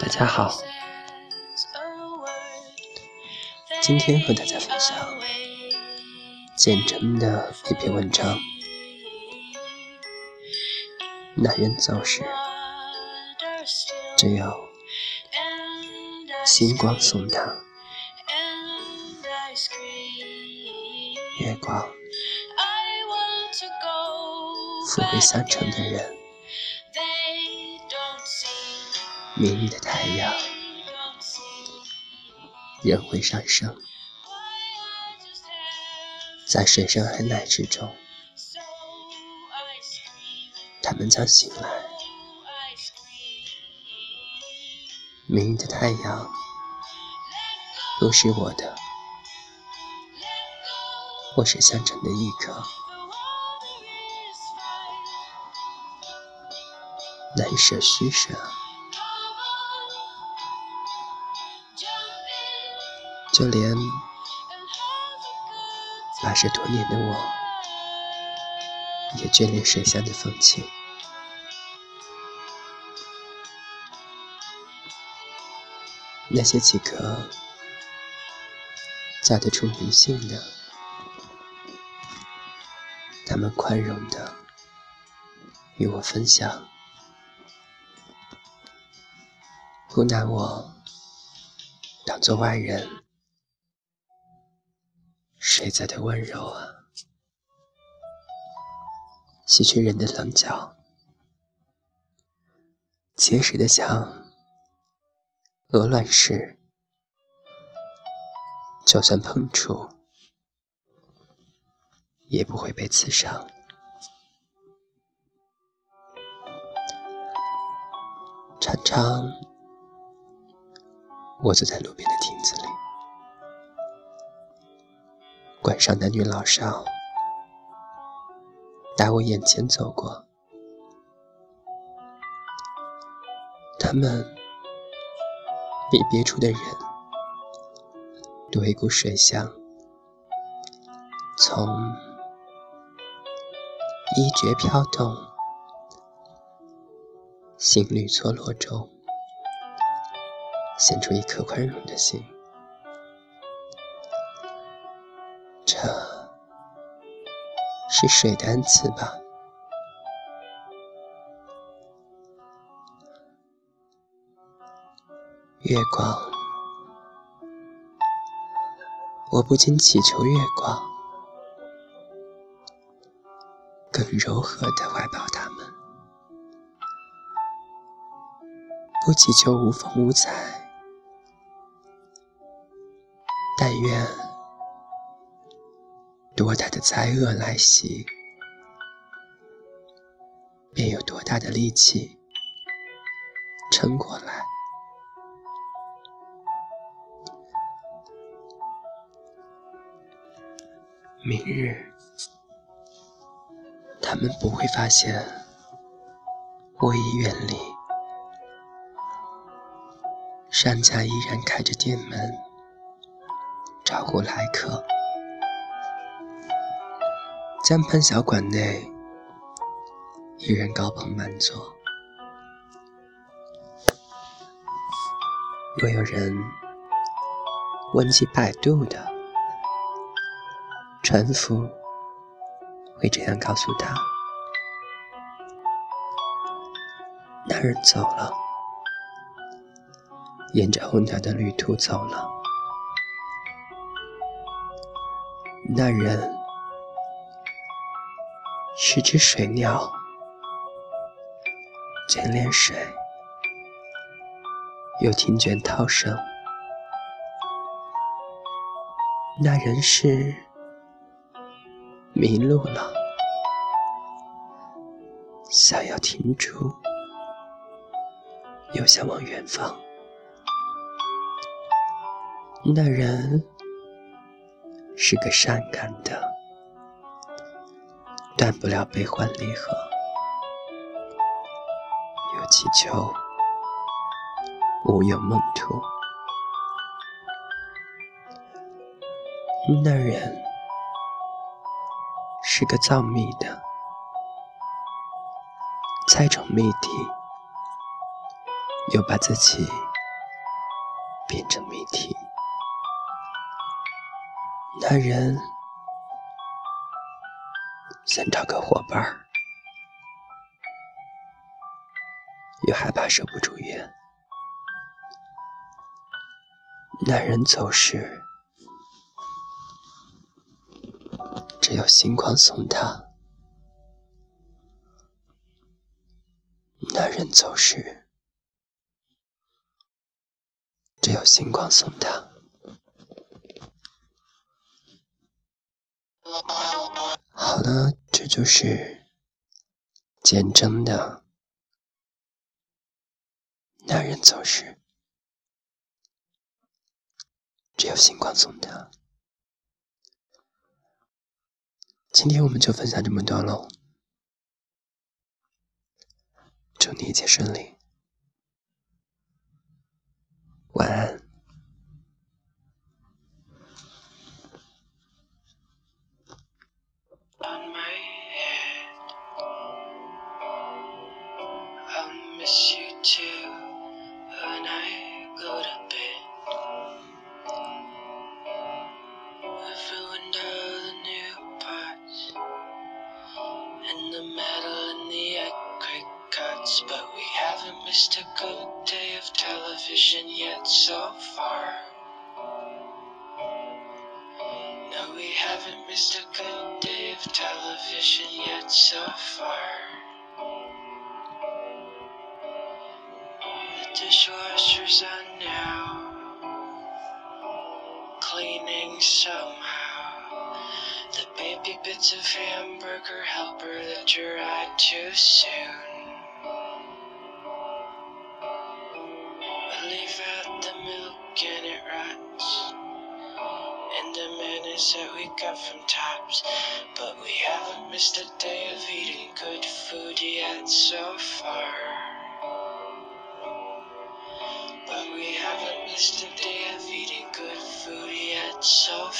大家好，今天和大家分享简真的一篇文章。男人走时，只有星光送他，月光抚慰相城的人。明日的太阳仍会上升，在水深海奶之中，他们将醒来。明日的太阳不是我的，我是相城的一颗，难舍虚舍。就连八十多年的我，也眷恋水乡的风情。那些几个嫁得出名姓的，他们宽容的与我分享，不拿我当做外人。谁在的温柔啊？洗去人的棱角，结实的墙鹅卵石，就算碰触，也不会被刺伤。常常，我坐在路边的亭子里。晚上男女老少在我眼前走过，他们比别处的人多一股水香，从衣角飘动，心率错落中，显出一颗宽容的心。这是水的恩赐吧？月光，我不仅祈求月光，更柔和的怀抱他们；不祈求无风无彩，但愿。多大的灾厄来袭，便有多大的力气撑过来。明日，他们不会发现我已远离，商家依然开着店门，招呼来客。江畔小馆内，一人高朋满座。若有人问及摆渡的船夫，会这样告诉他：那人走了，沿着候鸟的旅途走了。那人。是只水鸟，眷恋水，又听见涛声。那人是迷路了，想要停住，又想往远方。那人是个善感的。断不了悲欢离合，又祈求无有梦途。那人是个造蜜的，猜中谜底，又把自己变成谜题。那人想找个伙伴儿，又害怕守不住约。那人走时，只有星光送他。那人走时，只有星光送他。好了，这就是简真的。男人走时，只有星光送他。今天我们就分享这么多喽。祝你一切顺利，晚安。But we haven't missed a good day of television yet so far. No, we haven't missed a good day of television yet so far. The dishwasher's on now, cleaning somehow. The baby bits of hamburger helper that dried too soon. Mayonnaise that we got from Tops. But we haven't missed a day of eating good food yet so far. But we haven't missed a day of eating good food yet so